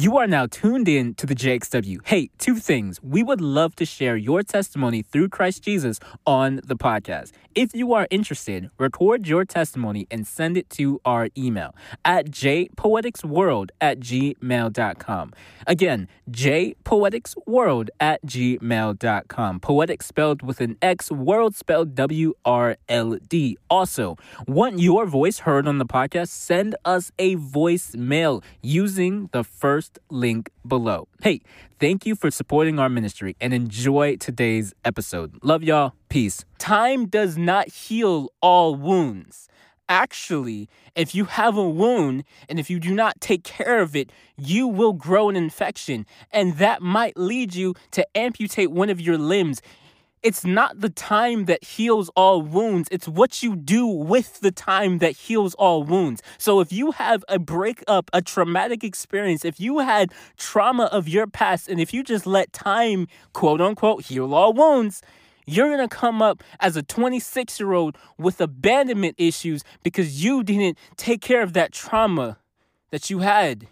You are now tuned in to the JXW. Hey, two things. We would love to share your testimony through Christ Jesus on the podcast. If you are interested, record your testimony and send it to our email at jpoetixwrld at gmail.com. Again, jpoetixwrld at gmail.com. Poetic spelled with an X, world spelled W R L D. Also, want your voice heard on the podcast? Send us a voicemail using the first link below. Hey, thank you for supporting our ministry and enjoy today's episode. Love y'all. Peace. Time does not heal all wounds. Actually, if you have a wound and if you do not take care of it, you will grow an infection, and that might lead you to amputate one of your limbs it's not the time that heals all wounds. It's what you do with the time that heals all wounds. So if you have a breakup, a traumatic experience, if you had trauma of your past, and if you just let time, quote unquote, heal all wounds, you're to come up as a 26 year old with abandonment issues because you didn't take care of that trauma that you had.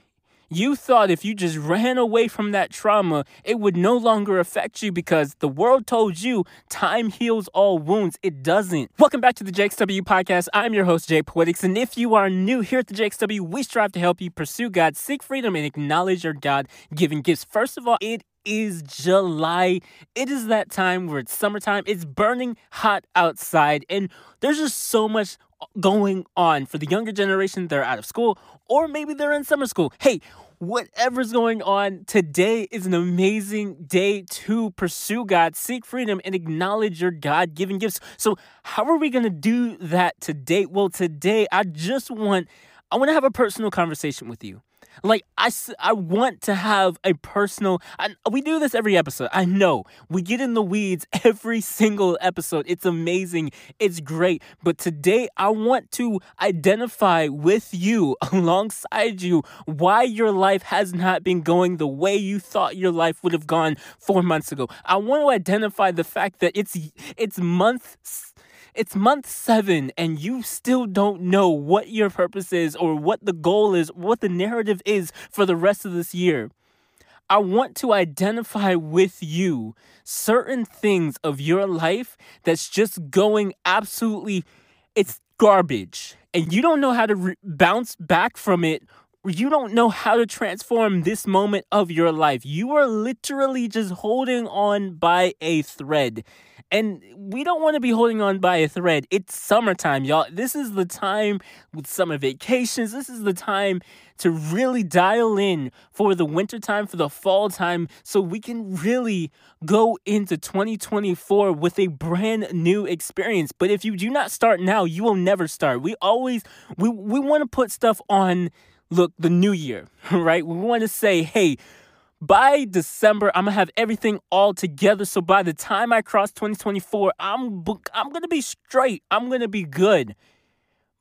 You thought if you just ran away from that trauma, it would no longer affect you because the world told you time heals all wounds. It doesn't. Welcome back to the JXW podcast. I'm your host, Jay Poetics. And if you are new here at the JXW, we strive to help you pursue God, seek freedom, and acknowledge your God given gifts. First of all, it is July. It is that time where it's summertime. It's burning hot outside, and there's just so much going on for the younger generation. They're out of school or maybe they're in summer school. Hey, whatever's going on, today is an amazing day to pursue God, seek freedom, and acknowledge your God given gifts. So, how are we going to do that today? Well, today, I just want. I want to have a personal conversation with you. Like I, I want to have a personal. I, we do this every episode. I know we get in the weeds every single episode. It's amazing. It's great. But today I want to identify with you, alongside you, why your life has not been going the way you thought your life would have gone four months ago. I want to identify the fact that it's it's month it's month seven, and you still don't know what your purpose is, or what the goal is, what the narrative is for the rest of this year. I want to identify with you certain things of your life that's just going absolutely, it's garbage. And you don't know how to re- bounce back from it. You don't know how to transform this moment of your life. You are literally just holding on by a thread. And we don't want to be holding on by a thread. It's summertime, y'all. This is the time with summer vacations. This is the time to really dial in for the winter time, for the fall time, so we can really go into 2024 with a brand new experience. But if you do not start now, you will never start. We always we we want to put stuff on look the new year, right? We want to say, hey, by December, I'm gonna have everything all together. So by the time I cross 2024, I'm I'm gonna be straight. I'm gonna be good.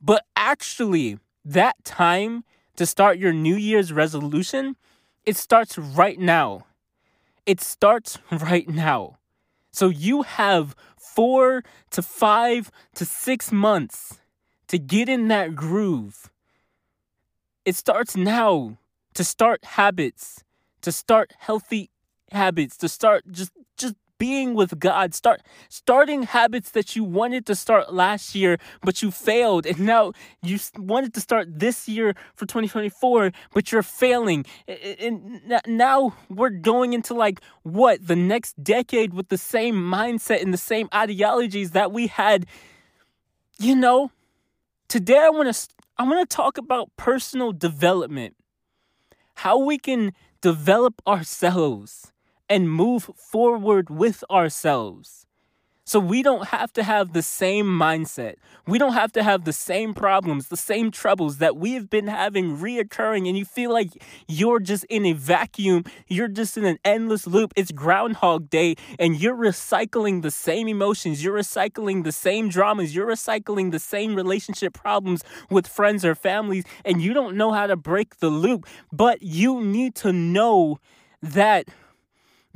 But actually, that time to start your New Year's resolution, it starts right now. It starts right now. So you have four to five to six months to get in that groove. It starts now to start habits to start healthy habits, to start just just being with God, start starting habits that you wanted to start last year but you failed and now you wanted to start this year for 2024 but you're failing. And now we're going into like what, the next decade with the same mindset and the same ideologies that we had you know, today I want to I want to talk about personal development. How we can develop ourselves and move forward with ourselves. So we don't have to have the same mindset. We don't have to have the same problems, the same troubles that we have been having reoccurring, and you feel like you're just in a vacuum. You're just in an endless loop. It's Groundhog Day, and you're recycling the same emotions. You're recycling the same dramas. You're recycling the same relationship problems with friends or families, and you don't know how to break the loop. But you need to know that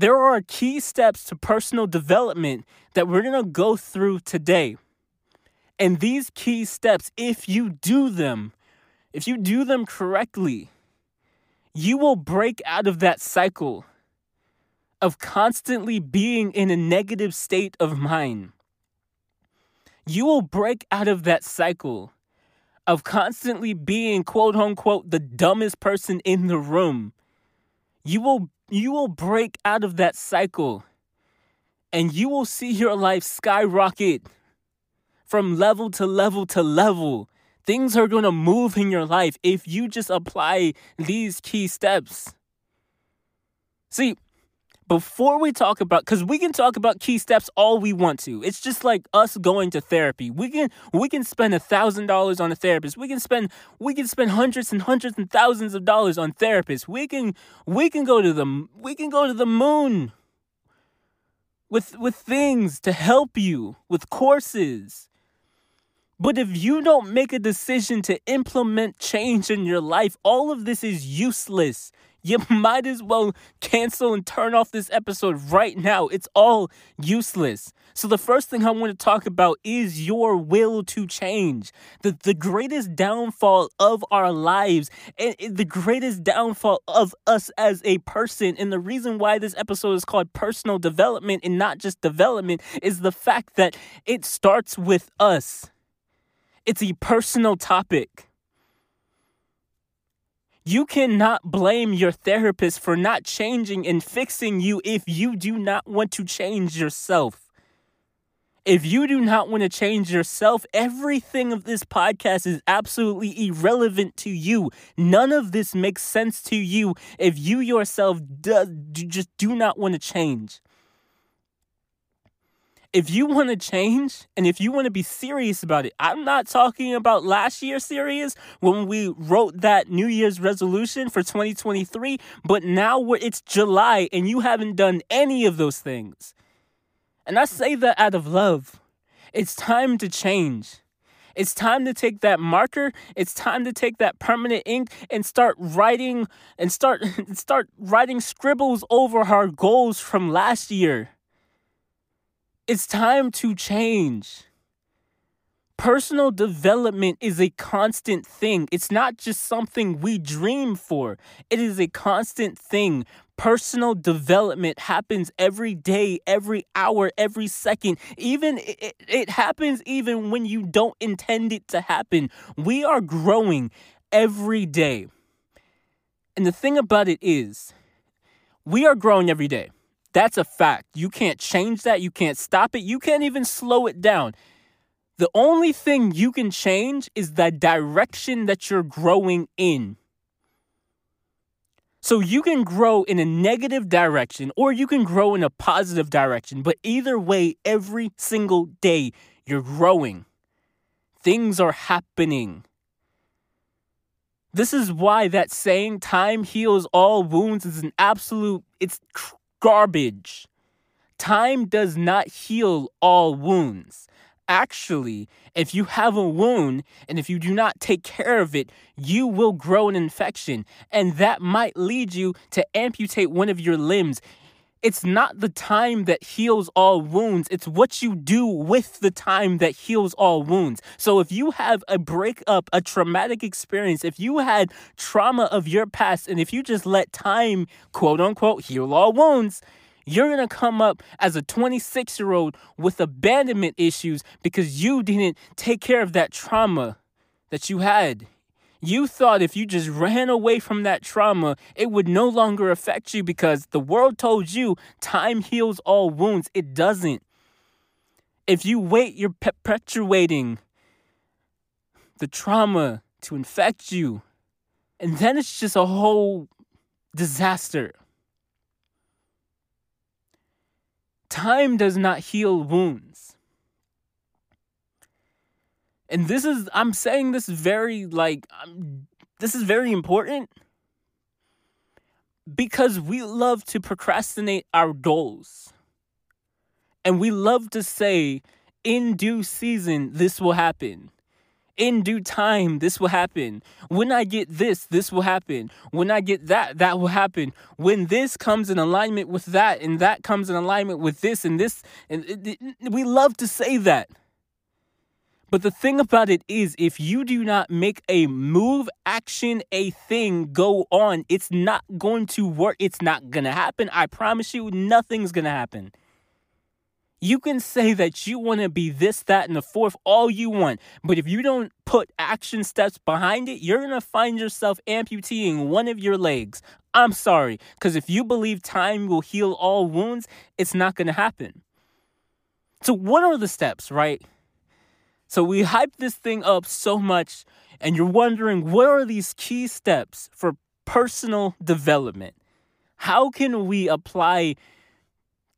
there are key steps to personal development that we're going to go through today. And these key steps, if you do them, if you do them correctly, you will break out of that cycle of constantly being in a negative state of mind. You will break out of that cycle of constantly being quote unquote the dumbest person in the room. You will you will break out of that cycle and you will see your life skyrocket from level to level to level. Things are going to move in your life if you just apply these key steps. See, before we talk about because we can talk about key steps all we want to. It's just like us going to therapy. We can we can spend a thousand dollars on a therapist. We can spend we can spend hundreds and hundreds and thousands of dollars on therapists. We can we can go to the we can go to the moon with with things to help you with courses. But if you don't make a decision to implement change in your life all of this is useless you might as well cancel and turn off this episode right now. It's all useless. So, the first thing I want to talk about is your will to change. The, the greatest downfall of our lives and the greatest downfall of us as a person. And the reason why this episode is called personal development and not just development is the fact that it starts with us. It's a personal topic. You cannot blame your therapist for not changing and fixing you if you do not want to change yourself. If you do not want to change yourself, everything of this podcast is absolutely irrelevant to you. None of this makes sense to you if you yourself do, just do not want to change if you want to change and if you want to be serious about it, I'm not talking about last year serious when we wrote that New Year's resolution for 2023, but now it's July and you haven't done any of those things. And I say that out of love. It's time to change. It's time to take that marker, it's time to take that permanent ink and start writing and start start writing scribbles over our goals from last year. It's time to change. Personal development is a constant thing. It's not just something we dream for, it is a constant thing. Personal development happens every day, every hour, every second. Even it, it happens even when you don't intend it to happen. We are growing every day. And the thing about it is, we are growing every day. That's a fact. You can't change that. You can't stop it. You can't even slow it down. The only thing you can change is the direction that you're growing in. So you can grow in a negative direction or you can grow in a positive direction. But either way, every single day, you're growing. Things are happening. This is why that saying time heals all wounds is an absolute it's garbage. Time does not heal all wounds. Actually, if you have a wound and if you do not take care of it, you will grow an infection, and that might lead you to amputate one of your limbs. It's not the time that heals all wounds, it's what you do with the time that heals all wounds. So if you have a breakup, a traumatic experience, if you had trauma of your past, and if you just let time, quote unquote, heal all wounds, you're going to come up as a 26 year old with abandonment issues because you didn't take care of that trauma that you had. You thought if you just ran away from that trauma, it would no longer affect you because the world told you time heals all wounds. It doesn't. If you wait, you're perpetuating the trauma to infect you. And then it's just a whole disaster. Time does not heal wounds and this is i'm saying this very like I'm, this is very important because we love to procrastinate our goals. And we love to say in due season this will happen. In due time this will happen. When i get this this will happen. When i get that that will happen. When this comes in alignment with that and that comes in alignment with this and this and it, it, we love to say that But the thing about it is, if you do not make a move, action, a thing go on, it's not going to work. It's not going to happen. I promise you, nothing's going to happen. You can say that you want to be this, that, and the fourth all you want, but if you don't put action steps behind it, you're going to find yourself amputating one of your legs. I'm sorry, because if you believe time will heal all wounds, it's not going to happen. So, what are the steps, right? So, we hype this thing up so much, and you're wondering what are these key steps for personal development? How can we apply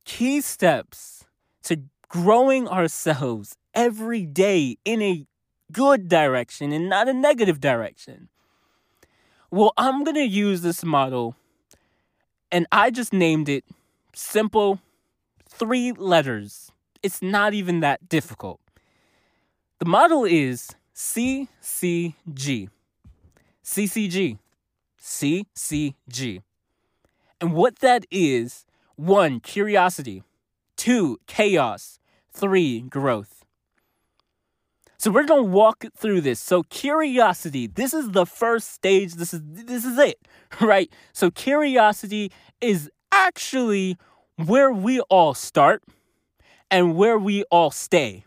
key steps to growing ourselves every day in a good direction and not a negative direction. Well, I'm going to use this model and I just named it simple three letters. It's not even that difficult. The model is CCG. CCG. CCG. And what that is one, curiosity. Two, chaos. Three, growth. So we're going to walk through this. So curiosity, this is the first stage. This is this is it, right? So curiosity is actually where we all start and where we all stay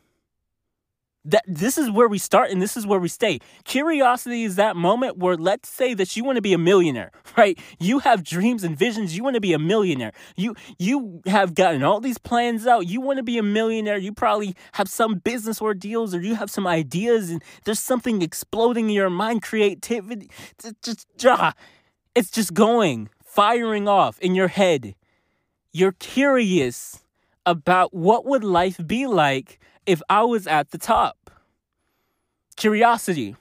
that this is where we start and this is where we stay. Curiosity is that moment where let's say that you want to be a millionaire, right? You have dreams and visions, you want to be a millionaire. You you have gotten all these plans out. You want to be a millionaire. You probably have some business or deals or you have some ideas and there's something exploding in your mind, creativity. Just ah, it's just going, firing off in your head. You're curious about what would life be like if I was at the top. Curiosity.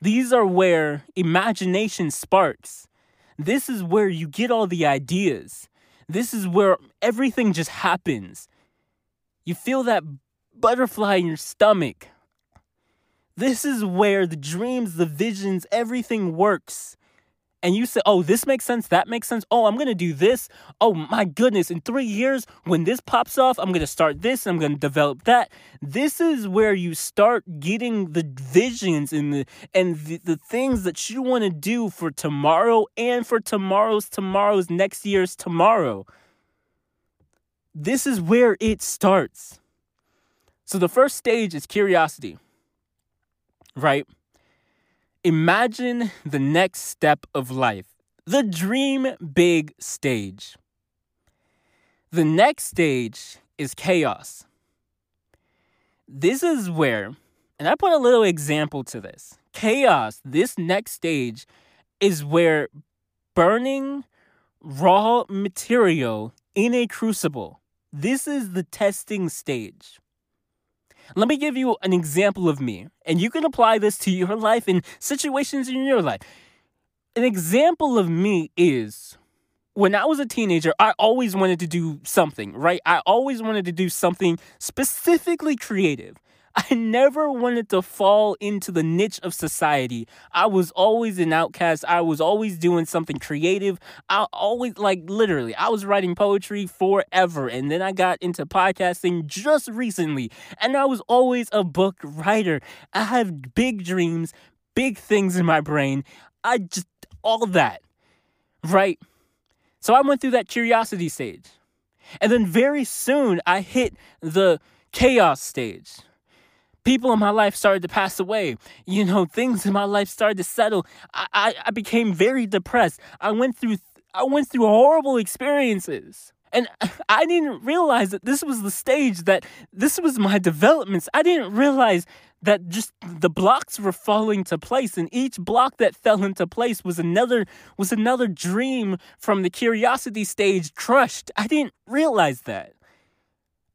These are where imagination sparks. This is where you get all the ideas. This is where everything just happens. You feel that butterfly in your stomach. This is where the dreams, the visions, everything works and you say, oh, this makes sense, that makes sense. Oh, I'm to do this. Oh, my goodness. In three years, when this pops off, I'm to start this, I'm to develop that. This is where you start getting the visions and the, and the, the things that you want to do for tomorrow and for tomorrow's tomorrow's next year's tomorrow. This is where it starts. So the first stage is curiosity, right? Imagine the next step of life, the dream big stage. The next stage is chaos. This is where, and I put a little example to this chaos, this next stage is where burning raw material in a crucible. This is the testing stage. Let me give you an example of me, and you can apply this to your life and situations in your life. An example of me is when I was a teenager, I always wanted to do something, right? I always wanted to do something specifically creative. I never wanted to fall into the niche of society. I was always an outcast. I was always doing something creative. I always, like, literally, I was writing poetry forever. And then I got into podcasting just recently. And I was always a book writer. I have big dreams, big things in my brain. I just, all that, right? So I went through that curiosity stage. And then very soon I hit the chaos stage people in my life started to pass away. You know, things in my life started to settle. I, I, I became very depressed. I went through I went through horrible experiences. And I didn't realize that this was the stage that this was my developments. I didn't realize that just the blocks were falling to place and each block that fell into place was another was another dream from the curiosity stage crushed. I didn't realize that.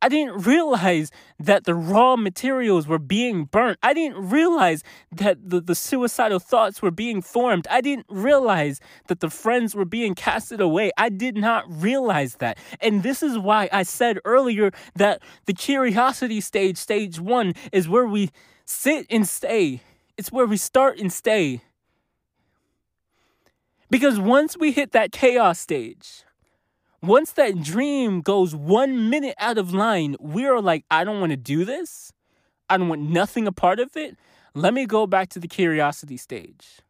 I didn't realize that the raw materials were being burnt. I didn't realize that the, the suicidal thoughts were being formed. I didn't realize that the friends were being casted away. I did not realize that. And this is why I said earlier that the curiosity stage, stage one, is where we sit and stay. It's where we start and stay. Because once we hit that chaos stage, once that dream goes one minute out of line, we are like, I don't want to do this. I don't want nothing a part of it. Let me go back to the curiosity stage.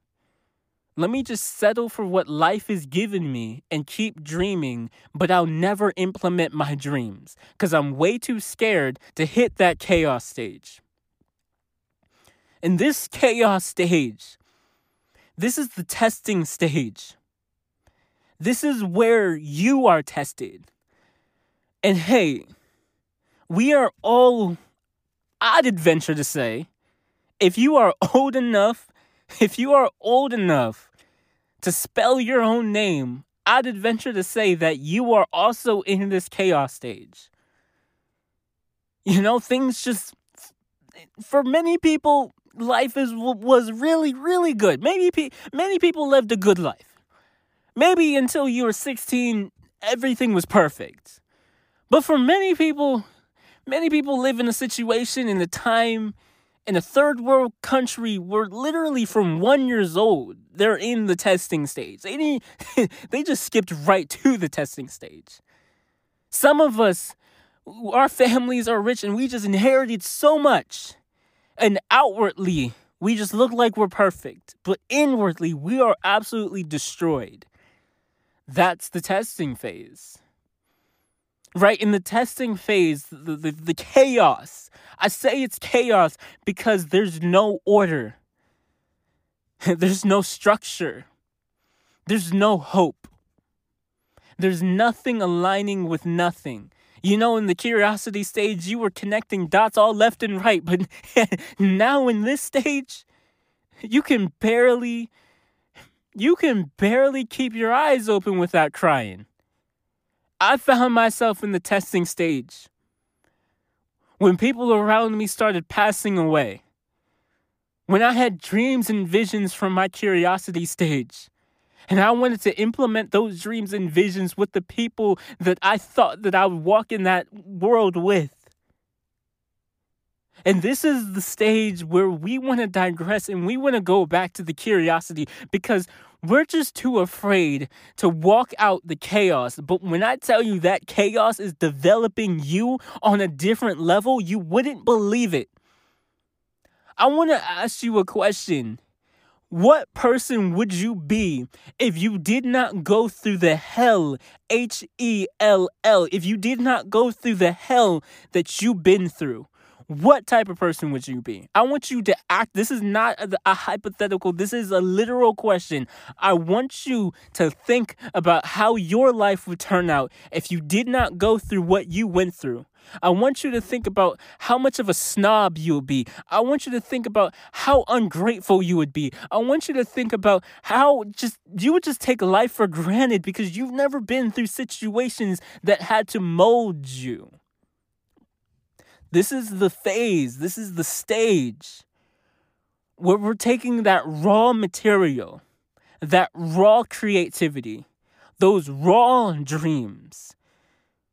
Let me just settle for what life has given me and keep dreaming, but I'll never implement my dreams because I'm way too scared to hit that chaos stage. In this chaos stage, this is the testing stage. This is where you are tested. And hey, we are all, I'd adventure to say, if you are old enough, if you are old enough to spell your own name, I'd adventure to say that you are also in this chaos stage. You know, things just, for many people, life is was really really good. Maybe many people lived a good life. Maybe until you were 16 everything was perfect. But for many people, many people live in a situation in a time in a third world country where literally from 1 years old they're in the testing stage. They they just skipped right to the testing stage. Some of us our families are rich and we just inherited so much and outwardly, we just look like we're perfect, but inwardly, we are absolutely destroyed. That's the testing phase. Right? In the testing phase, the, the, the chaos. I say it's chaos because there's no order, there's no structure, there's no hope, there's nothing aligning with nothing. You know, in the curiosity stage, you were connecting dots all left and right, but now in this stage, you can barely you can barely keep your eyes open without crying. I found myself in the testing stage when people around me started passing away. When I had dreams and visions from my curiosity stage. And I wanted to implement those dreams and visions with the people that I thought that I would walk in that world with. And this is the stage where we want to digress and we want to go back to the curiosity because we're just too afraid to walk out the chaos. But when I tell you that chaos is developing you on a different level, you wouldn't believe it. I want to ask you a question. What person would you be if you did not go through the hell, H E L L, if you did not go through the hell that you've been through? What type of person would you be? I want you to act. This is not a, a, hypothetical, this is a literal question. I want you to think about how your life would turn out if you did not go through what you went through. I want you to think about how much of a snob you would be. I want you to think about how ungrateful you would be. I want you to think about how just you would just take life for granted because you've never been through situations that had to mold you. This is the phase, this is the stage where we're taking that raw material, that raw creativity, those raw dreams,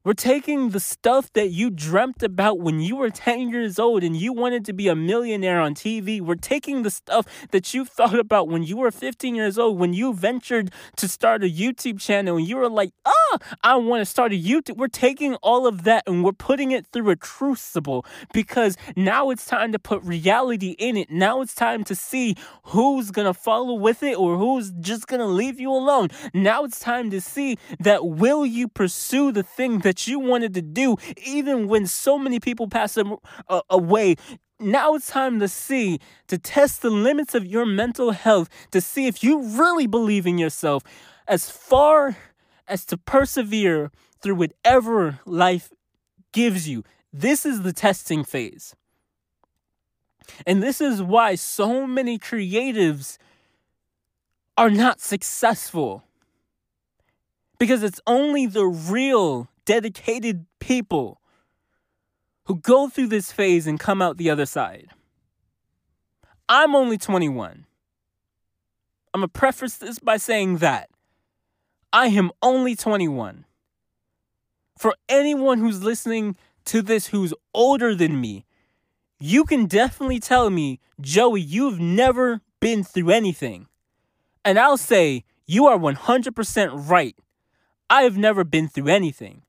we're taking the stuff that you dreamt about when you were 10 years old and you wanted to be a millionaire on TV. We're taking the stuff that you thought about when you were 15 years old, when you ventured to start a YouTube channel and you were like, ah, I want to start a YouTube. We're taking all of that and we're putting it through a crucible because now it's time to put reality in it. Now it's time to see who's going to follow with it or who's just going to leave you alone. Now it's time to see that will you pursue the thing that that you wanted to do, even when so many people pass away. Now it's time to see, to test the limits of your mental health, to see if you really believe in yourself as far as to persevere through whatever life gives you. This is the testing phase. And this is why so many creatives are not successful. Because it's only the real dedicated people who go through this phase and come out the other side. I'm only 21. I'm going to preface this by saying that I am only 21. For anyone who's listening to this who's older than me, you can definitely tell me, Joey, you've never been through anything. And I'll say, you are 100% right. I have never been through anything.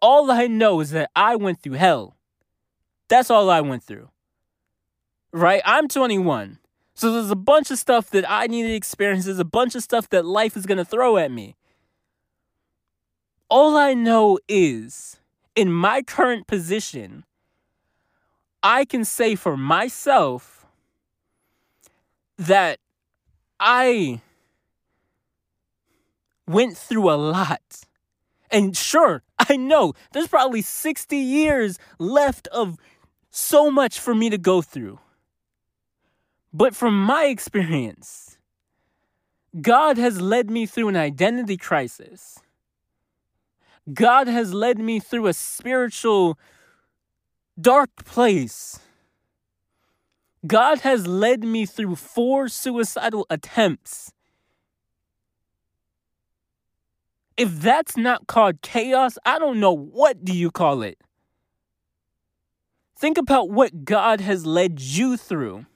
All I know is that I went through hell. That's all I went through. right? I'm 21. So there's a bunch of stuff that I need to experience. There's a bunch of stuff that life is going to throw at me. All I know is in my current position, I can say for myself that I went through a lot. And sure, I know there's probably 60 years left of so much for me to go through. But from my experience, God has led me through an identity crisis. God has led me through a spiritual dark place. God has led me through four suicidal attempts. If that's not called chaos, I don't know what do you call it. Think about what God has led you through.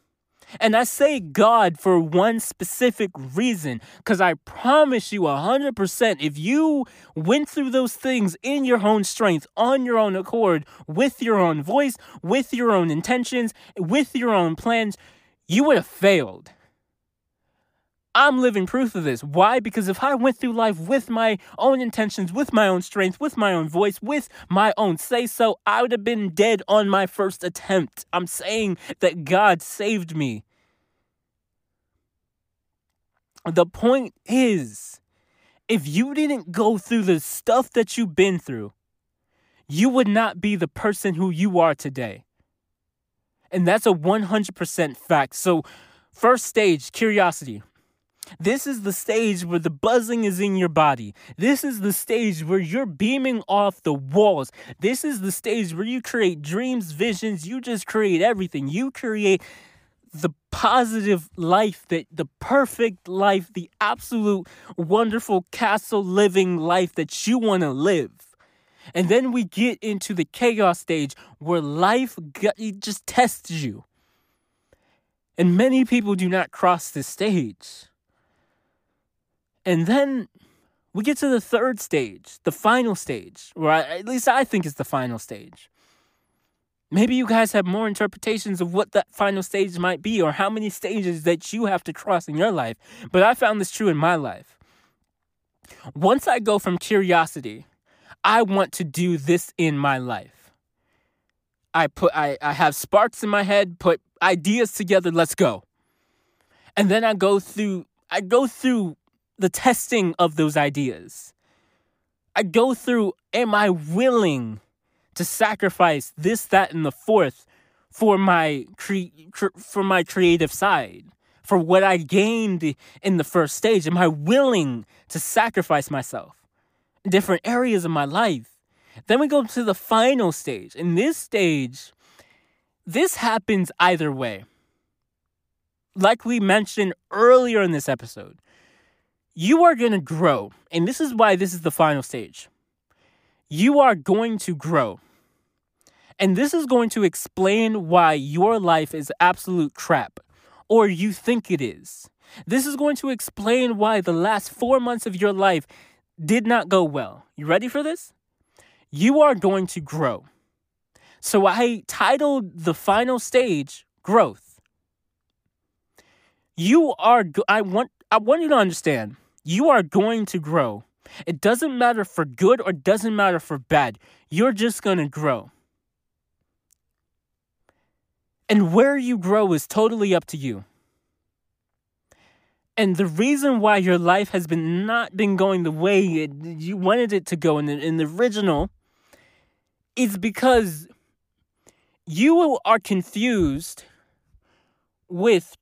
And I say God for one specific reason, because I promise you 100% if you went through those things in your own strength, on your own accord, with your own voice, with your own intentions, with your own plans, you would have failed. I'm living proof of this. Why? Because if I went through life with my own intentions, with my own strength, with my own voice, with my own say so, I would have been dead on my first attempt. I'm saying that God saved me. The point is, if you didn't go through the stuff that you've been through, you would not be the person who you are today. And that's a 100% fact. So, first stage, curiosity. This is the stage where the buzzing is in your body. This is the stage where you're beaming off the walls. This is the stage where you create dreams, visions. You just create everything. You create the positive life, that the perfect life, the absolute wonderful castle living life that you want to live. And then we get into the chaos stage where life just tests you. And many people do not cross this stage. And then we get to the third stage, the final stage, or at least I think it's the final stage. Maybe you guys have more interpretations of what that final stage might be or how many stages that you have to cross in your life, but I found this true in my life. Once I go from curiosity, I want to do this in my life. I put I, I have sparks in my head, put ideas together, let's go. And then I go through I go through the testing of those ideas. I go through, am I willing to sacrifice this, that, and the fourth for my cre- for my creative side, for what I gained in the first stage? Am I willing to sacrifice myself in different areas of my life? Then we go to the final stage. In this stage, this happens either way. Like we mentioned earlier in this episode, you are going to grow. And this is why this is the final stage. You are going to grow. And this is going to explain why your life is absolute crap, or you think it is. This is going to explain why the last four months of your life did not go well. You ready for this? You are going to grow. So I titled the final stage Growth. You are, I want, I want you to understand you are going to grow. It doesn't matter for good or doesn't matter for bad. You're just going to grow. And where you grow is totally up to you. And the reason why your life has been not been going the way it, you wanted it to go in the, in the original is because you are confused with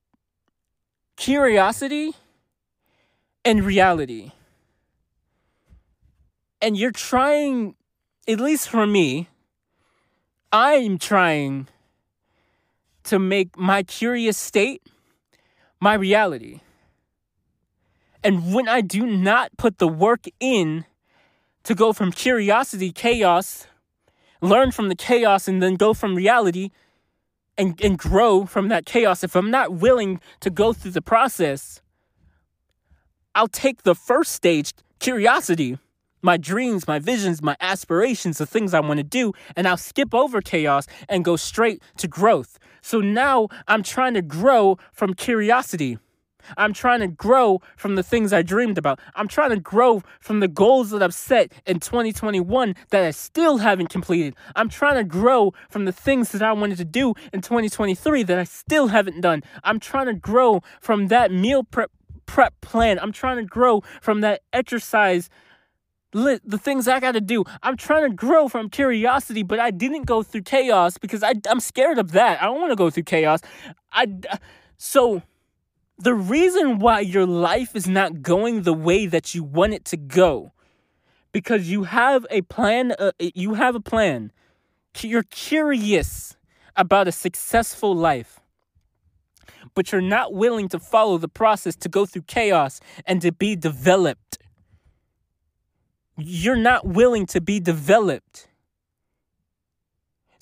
curiosity and reality. And you're trying, at least for me, I'm trying to make my curious state my reality. And when I do not put the work in to go from curiosity, chaos, learn from the chaos, and then go from reality and, and grow from that chaos, if I'm not willing to go through the process, I'll take the first stage, curiosity, my dreams, my visions, my aspirations, the things I want to do, and I'll skip over chaos and go straight to growth. So now I'm trying to grow from curiosity. I'm trying to grow from the things I dreamed about. I'm trying to grow from the goals that I've set in 2021 that I still haven't completed. I'm trying to grow from the things that I wanted to do in 2023 that I still haven't done. I'm trying to grow from that meal prep prep plan. I'm trying to grow from that exercise lit the things I got to do. I'm trying to grow from curiosity, but I didn't go through chaos because I, I'm scared of that. I don't want to go through chaos. I so the reason why your life is not going the way that you want it to go because you have a plan uh, you have a plan you're curious about a successful life but you're not willing to follow the process to go through chaos and to be developed you're not willing to be developed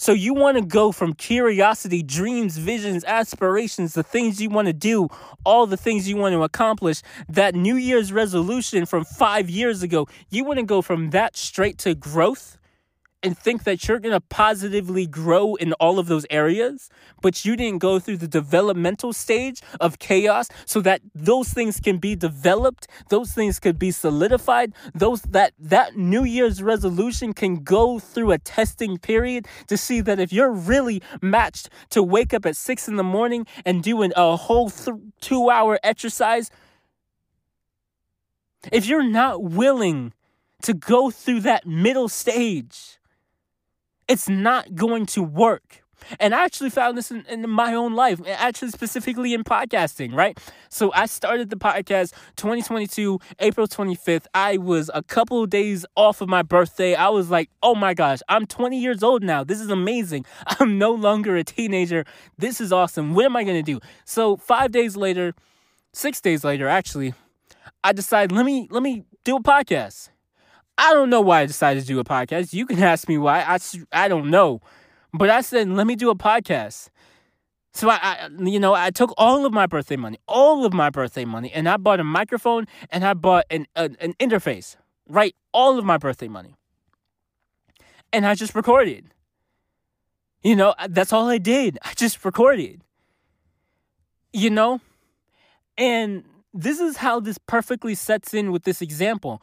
so you want to go from curiosity, dreams, visions, aspirations, the things you want to do, all the things you want to accomplish, that New Year's resolution from five years ago, you want to go from that straight to growth? And think that you're going to positively grow in all of those areas, but you didn't go through the developmental stage of chaos so that those things can be developed, those things could be solidified, those that that New Year's resolution can go through a testing period to see that if you're really matched to wake up at 6 in the morning and doing a whole th- 2-hour exercise, if you're not willing to go through that middle stage, it's not going to work. And I actually found this in, in, my own life, actually specifically in podcasting, right? So I started the podcast 2022, April 25th. I was a couple of days off of my birthday. I was like, oh my gosh, I'm 20 years old now. This is amazing. I'm no longer a teenager. This is awesome. What am I going to do? So five days later, six days later, actually, I decided, let me, let me do a podcast. I don't know why I decided to do a podcast. You can ask me why. I, I don't know. But I said, let me do a podcast. So I, I, you know, I took all of my birthday money, all of my birthday money, and I bought a microphone and I bought an, a, an interface, right? All of my birthday money. And I just recorded. You know, that's all I did. I just recorded. You know? And this is how this perfectly sets in with this example.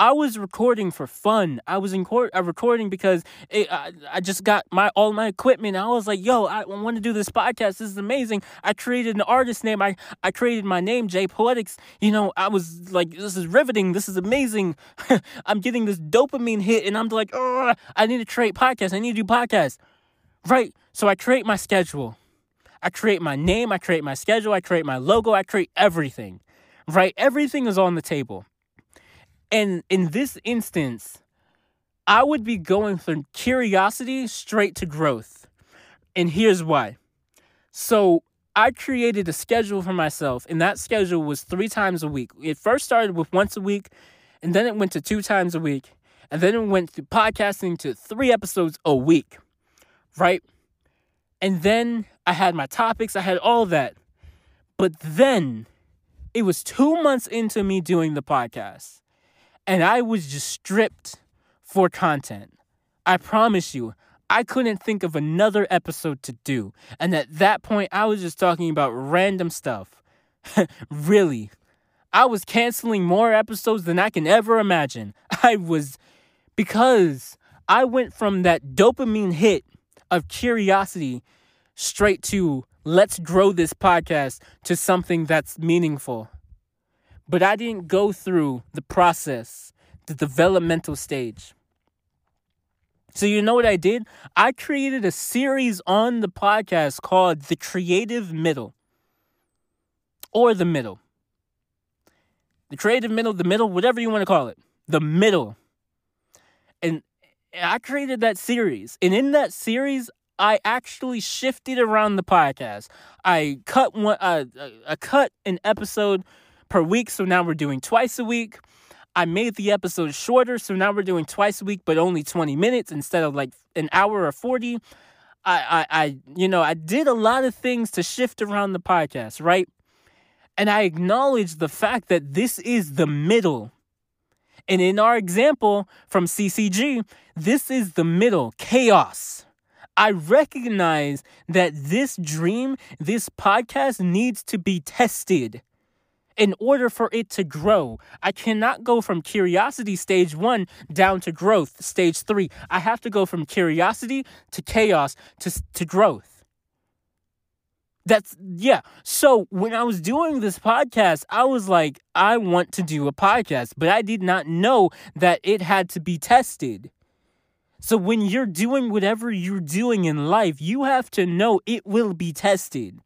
I was recording for fun. I was in court, uh, recording because it, I, I just got my all my equipment. I was like, "Yo, I want to do this podcast. This is amazing." I created an artist name. I I created my name, Jay Poetics. You know, I was like, "This is riveting. This is amazing." I'm getting this dopamine hit, and I'm like, "Oh, I need to create podcasts. I need to do podcasts." Right. So I create my schedule. I create my name. I create my schedule. I create my logo. I create everything. Right. Everything is on the table. And in this instance, I would be going from curiosity straight to growth. And here's why. So I created a schedule for myself, and that schedule was three times a week. It first started with once a week, and then it went to two times a week, and then it went to podcasting to three episodes a week, right? And then I had my topics, I had all that. But then it was two months into me doing the podcast and I was just stripped for content. I promise you, I couldn't think of another episode to do. And at that point, I was just talking about random stuff. really. I was canceling more episodes than I can ever imagine. I was, because I went from that dopamine hit of curiosity straight to let's grow this podcast to something that's meaningful. But I didn't go through the process, the developmental stage. So, you know what I did? I created a series on the podcast called The Creative Middle or The Middle. The Creative Middle, The Middle, whatever you want to call it. The Middle. And I created that series. And in that series, I actually shifted around the podcast. I cut one, uh, I cut an episode per week. So now we're doing twice a week. I made the episode shorter, so now we're doing twice a week, but only 20 minutes instead of like an hour or 40. I, I, I, you know, I did a lot of things to shift around the podcast, right? And I acknowledge the fact that this is the middle. And in our example from CCG, this is the middle chaos. I recognize that this dream, this podcast needs to be tested in order for it to grow. I cannot go from curiosity stage one down to growth stage three. I have to go from curiosity to chaos to, to growth. That's, yeah. So when I was doing this podcast, I was like, I want to do a podcast, but I did not know that it had to be tested. So when you're doing whatever you're doing in life, you have to know it will be tested.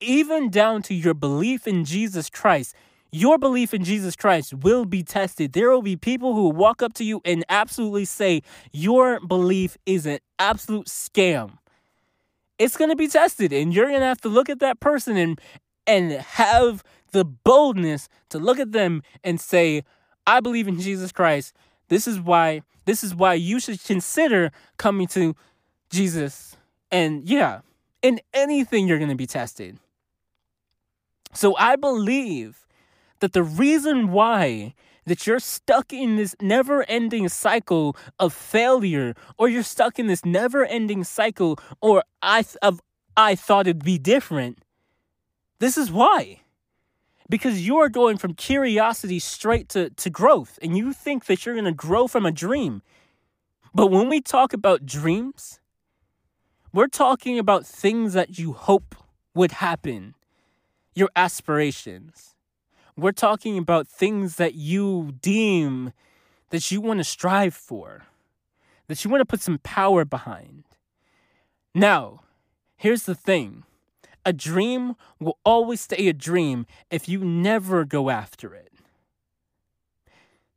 Even down to your belief in Jesus Christ. Your belief in Jesus Christ will be tested. There will be people who walk up to you and absolutely say, Your belief is an absolute scam. It's going to be tested, and you're going to have to look at that person and, and have the boldness to look at them and say, I believe in Jesus Christ. This is why this is why you should consider coming to Jesus. And yeah, in anything you're going to be tested. So I believe that the reason why that you're stuck in this never-ending cycle of failure or you're stuck in this never-ending cycle or I th- of I thought it'd be different. This is why because you are going from curiosity straight to, to growth and you think that you're going to grow from a dream. But when we talk about dreams, we're talking about things that you hope would happen, your aspirations. We're talking about things that you deem that you want to strive for, that you want to put some power behind. Now, here's the thing a dream will always stay a dream if you never go after it.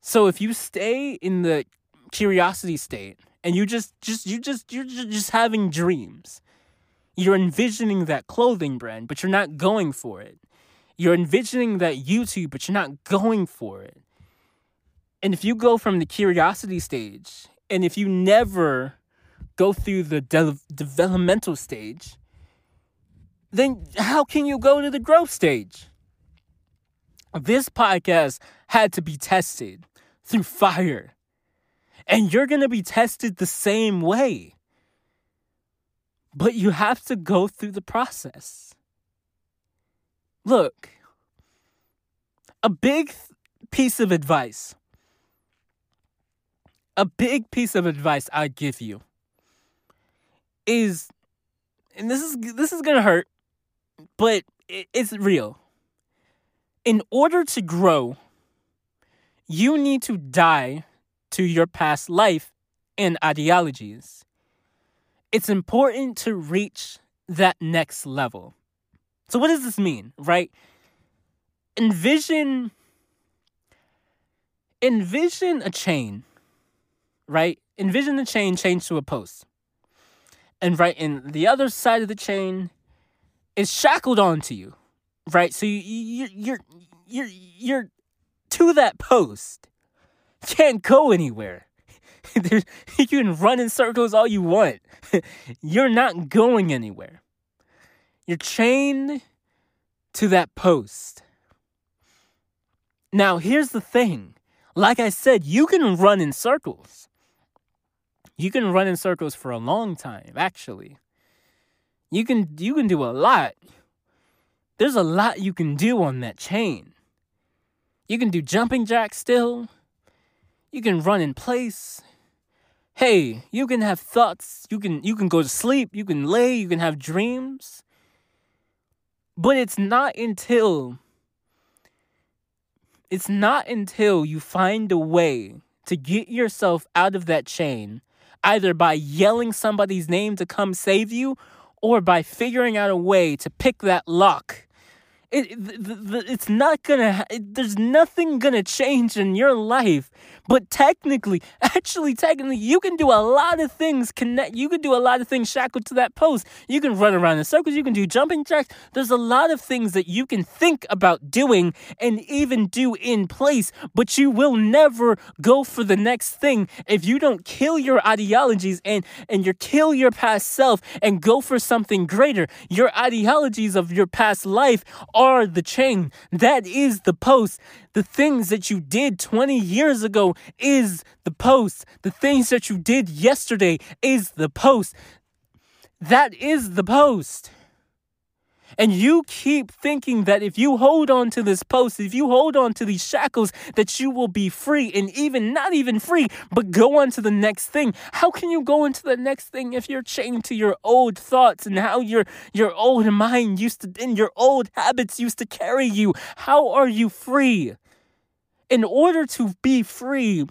So if you stay in the curiosity state and you just just you just you're just having dreams. You're envisioning that clothing brand, but you're not going for it. You're envisioning that YouTube, but you're not going for it. And if you go from the curiosity stage and if you never go through the de- developmental stage, then how can you go to the growth stage? This podcast had to be tested through fire. And you're going to be tested the same way. But you have to go through the process. Look, a big piece of advice, a big piece of advice I'd give you is, and this is this is gonna hurt, but it's real. In order to grow, you need to die to your past life and ideologies. It's important to reach that next level. So, what does this mean, right? Envision envision a chain, right? Envision the chain chained to a post. And right in the other side of the chain is shackled onto you, right? So you, you you're you're you're to that post. Can't go anywhere. you can run in circles all you want. you're not going anywhere. You're chained to that post. Now, here's the thing. Like I said, you can run in circles. You can run in circles for a long time, actually. You can you can do a lot. There's a lot you can do on that chain. You can do jumping jacks still. You can run in place. Hey, you can have thoughts. You can you can go to sleep, you can lay, you can have dreams. But it's not until it's not until you find a way to get yourself out of that chain, either by yelling somebody's name to come save you or by figuring out a way to pick that lock it, the, the, it's not gonna it, there's nothing gonna change in your life. But technically actually technically you can do a lot of things connect you can do a lot of things shackled to that post. You can run around in circles you can do jumping jacks. There's a lot of things that you can think about doing and even do in place but you will never go for the next thing if you don't kill your ideologies and and you kill your past self and go for something greater. Your ideologies of your past life are the chain. That is the post. The things that you did 20 years ago is the post. The things that you did yesterday is the post. That is the post. And you keep thinking that if you hold on to this post, if you hold on to these shackles, that you will be free and even not even free, but go on to the next thing. How can you go into the next thing if you're chained to your old thoughts and how your your old mind used to and your old habits used to carry you? How are you free? In order to be free,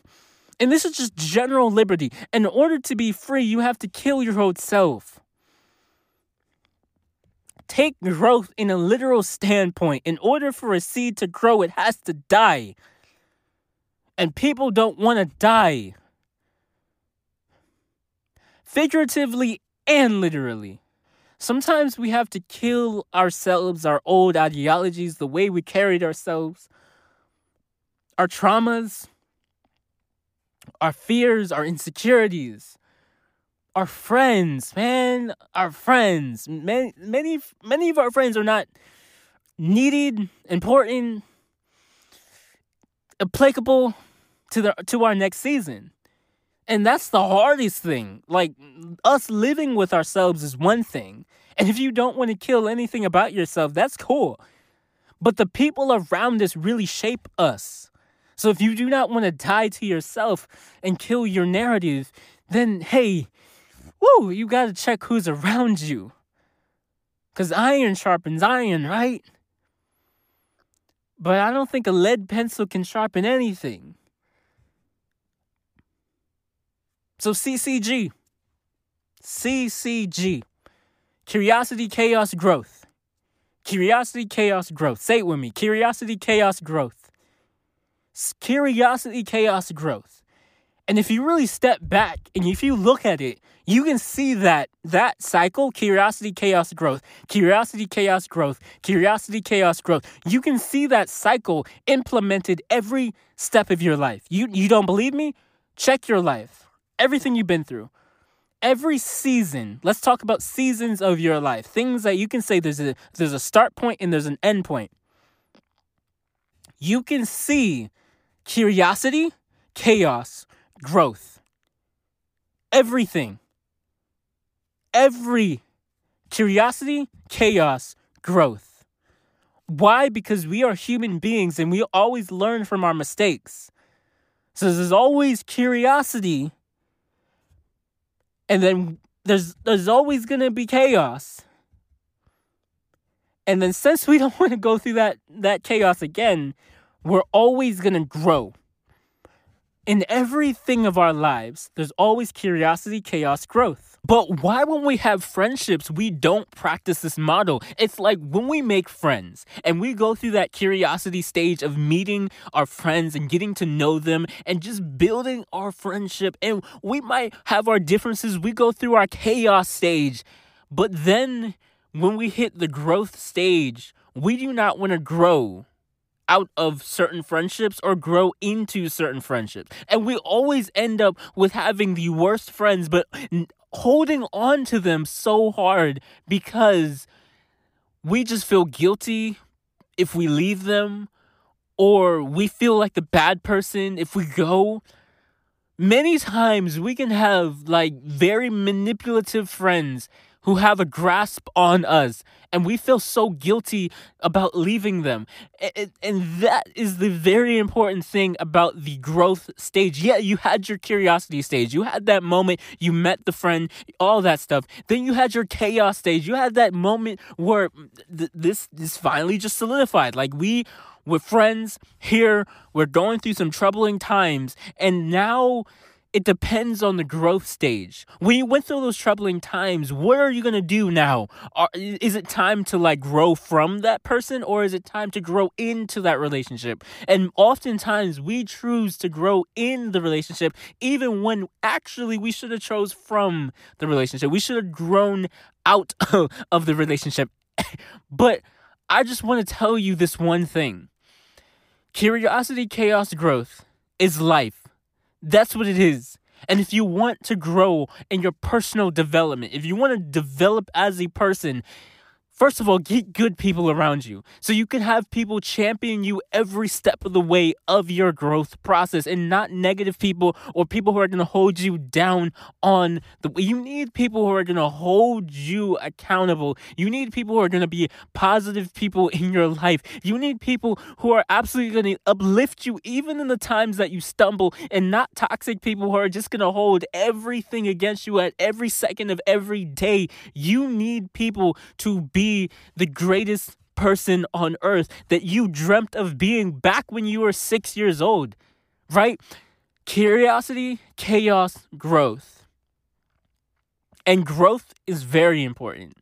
and this is just general liberty, in order to be free, you have to kill your old self take growth in a literal standpoint. In order for a seed to grow, it has to die. And people don't want to die. Figuratively and literally. Sometimes we have to kill ourselves, our old ideologies, the way we carried ourselves, our traumas, our fears, our insecurities our friends, man, our friends. Many, many, many of our friends are not needed, important, applicable to the to our next season. And that's the hardest thing. Like us living with ourselves is one thing. And if you don't want to kill anything about yourself, that's cool. But the people around us really shape us. So if you do not want to die to yourself and kill your narrative, then hey, woo, you got to check who's around you. Because iron sharpens iron, right? But I don't think a lead pencil can sharpen anything. So CCG. CCG. Curiosity, chaos, growth. Curiosity, chaos, growth. Say it with me. Curiosity, chaos, growth. Curiosity, chaos, growth. And if you really step back and if you look at it, you can see that that cycle curiosity chaos growth. Curiosity chaos growth. Curiosity chaos growth. You can see that cycle implemented every step of your life. You you don't believe me? Check your life. Everything you've been through. Every season let's talk about seasons of your life. Things that you can say there's a there's a start point and there's an end point. You can see curiosity chaos growth. Everything every curiosity, chaos, growth. Why? Because we are human beings and we always learn from our mistakes. So there's always curiosity, and then there's there's always gonna be chaos. And then since we don't want to go through that that chaos again, we're always gonna grow. In everything of our lives, there's always curiosity, chaos, growth. But why, when we have friendships, we don't practice this model? It's like when we make friends and we go through that curiosity stage of meeting our friends and getting to know them and just building our friendship. And we might have our differences, we go through our chaos stage. But then when we hit the growth stage, we do not want to grow out of certain friendships or grow into certain friendships. And we always end up with having the worst friends, but holding on to them so hard because we just feel guilty if we leave them or we feel like the bad person if we go. Many times we can have like very manipulative friends who have a grasp on us and we feel so guilty about leaving them. And, that is the very important thing about the growth stage. Yeah, you had your curiosity stage. You had that moment, you met the friend, all that stuff. Then you had your chaos stage. You had that moment where th- this is finally just solidified. Like we were friends here, we're going through some troubling times, and now it depends on the growth stage. When you went through those troubling times, what are you going to do now? Are, is it time to like grow from that person or is it time to grow into that relationship? And oftentimes we choose to grow in the relationship even when actually we should have chose from the relationship. We should have grown out of the relationship. but I just want to tell you this one thing. Curiosity, chaos, growth is life that's what it is. And if you want to grow in your personal development, if you want to develop as a person, First of all, get good people around you so you can have people champion you every step of the way of your growth process and not negative people or people who are going to hold you down on the you need people who are going to hold you accountable. You need people who are going to be positive people in your life. You need people who are absolutely going to uplift you even in the times that you stumble and not toxic people who are just going to hold everything against you at every second of every day. You need people to be the greatest person on earth that you dreamt of being back when you were six years old, right? Curiosity, chaos, growth. And growth is very important.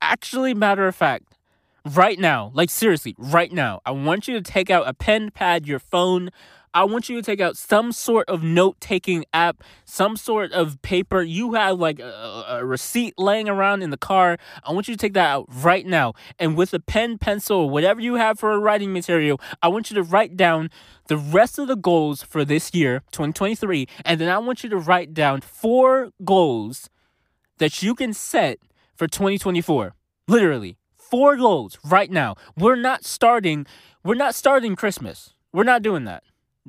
Actually, matter of fact, right now, like seriously, right now, I want you to take out a pen, pad, your phone, I want you to take out some sort of note taking app, some sort of paper. You have like a, a, receipt laying around in the car. I want you to take that out right now. And with a pen, pencil, whatever you have for a writing material, I want you to write down the rest of the goals for this year, 2023. And then I want you to write down four goals that you can set for 2024. Literally, four goals right now. We're not starting, we're not starting Christmas. We're not doing that.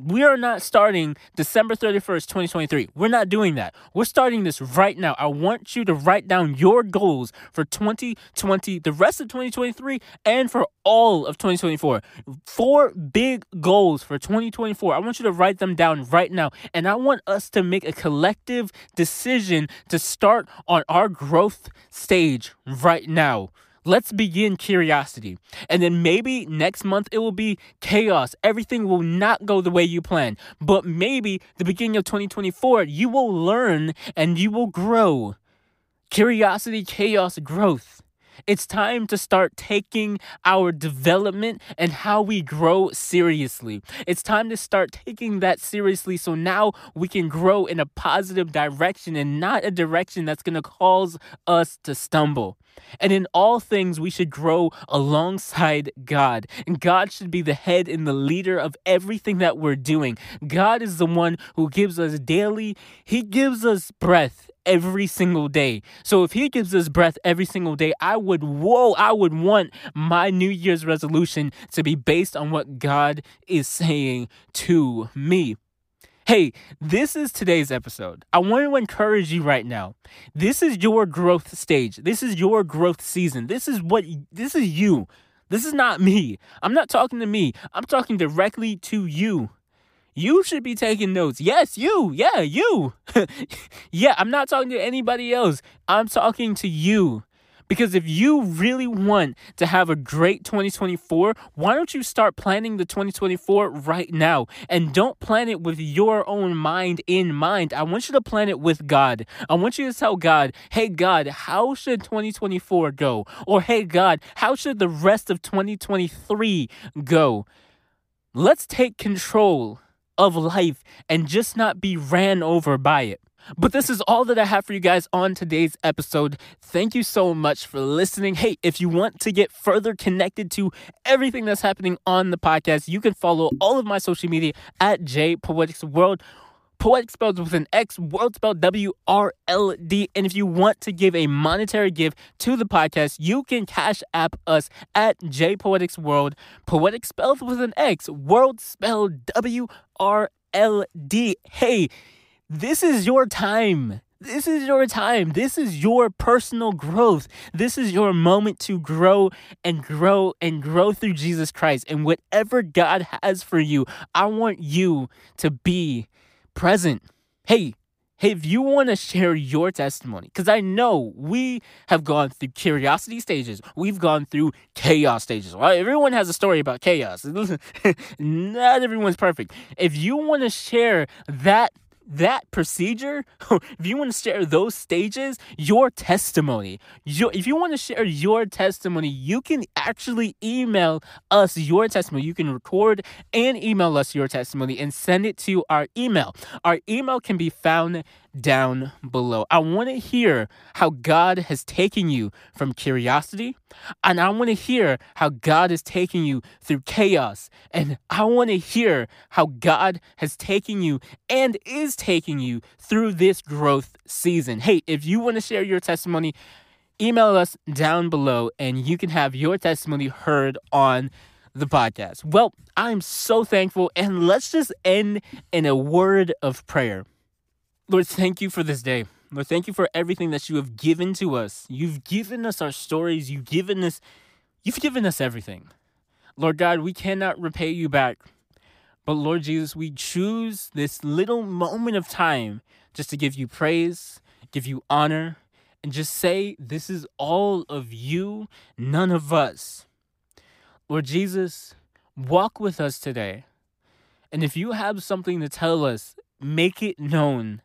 We are not starting December 31st, 2023. We're not doing that. We're starting this right now. I want you to write down your goals for 2020, the rest of 2023, and for all of 2024. Four big goals for 2024. I want you to write them down right now. And I want us to make a collective decision to start on our growth stage right now. Let's begin curiosity. And then maybe next month it will be chaos. Everything will not go the way you plan. But maybe the beginning of 2024, you will learn and you will grow. Curiosity, chaos, growth. It's time to start taking our development and how we grow seriously. It's time to start taking that seriously so now we can grow in a positive direction and not a direction that's going to cause us to stumble. And in all things, we should grow alongside God. And God should be the head and the leader of everything that we're doing. God is the one who gives us daily, He gives us breath every single day. So if he gives us breath every single day, I would whoa, I would want my New Year's resolution to be based on what God is saying to me. Hey, this is today's episode. I want to encourage you right now. This is your growth stage. This is your growth season. This is what this is you. This is not me. I'm not talking to me. I'm talking directly to you. You should be taking notes. Yes, you. Yeah, you. yeah, I'm not talking to anybody else. I'm talking to you. Because if you really want to have a great 2024, why don't you start planning the 2024 right now? And don't plan it with your own mind in mind. I want you to plan it with God. I want you to tell God, hey, God, how should 2024 go? Or hey, God, how should the rest of 2023 go? Let's take control of life and just not be ran over by it. But this is all that I have for you guys on today's episode. Thank you so much for listening. Hey, if you want to get further connected to everything that's happening on the podcast, you can follow all of my social media at J Poetics World. Poetic spelled with an X, world spelled W R L D. And if you want to give a monetary gift to the podcast, you can cash app us at J Poetics World. Poetic spelled with an X, world spelled W R L D. Hey, this is your time. This is your time. This is your personal growth. This is your moment to grow and grow and grow through Jesus Christ. And whatever God has for you, I want you to be present. Hey, hey, if you want to share your testimony, because I know we have gone through curiosity stages, we've gone through chaos stages. Everyone has a story about chaos. Not everyone's perfect. If you want to share that that procedure, if you want to share those stages, your testimony, your, if you want to share your testimony, you can actually email us your testimony. You can record and email us your testimony and send it to our email. Our email can be found down below. I want to hear how God has taken you from curiosity, and I want to hear how God is taking you through chaos, and I want to hear how God has taken you and is taking you through this growth season. Hey, if you want to share your testimony, email us down below and you can have your testimony heard on the podcast. Well, I'm so thankful, and let's just end in a word of prayer. Lord, thank you for this day. Lord, thank you for everything that you have given to us. You've given us our stories. You've given us, you've given us everything. Lord God, we cannot repay you back. But Lord Jesus, we choose this little moment of time just to give you praise, give you honor, and just say, This is all of you, none of us. Lord Jesus, walk with us today. And if you have something to tell us, make it known.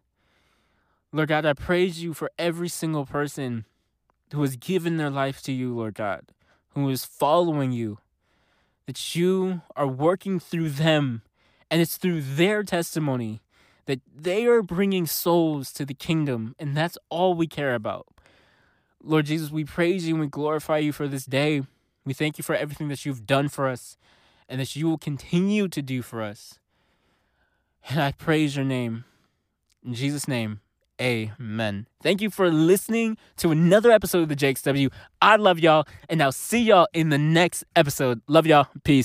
Lord God, I praise you for every single person who has given their life to you, Lord God, who is following you, that you are working through them, and it's through their testimony that they are bringing souls to the kingdom, and that's all we care about. Lord Jesus, we praise you and we glorify you for this day. We thank you for everything that you've done for us and that you will continue to do for us. And I praise your name. In Jesus' name, amen. Thank you for listening to another episode of the JXW. I love y'all, and I'll see y'all in the next episode. Love y'all. Peace.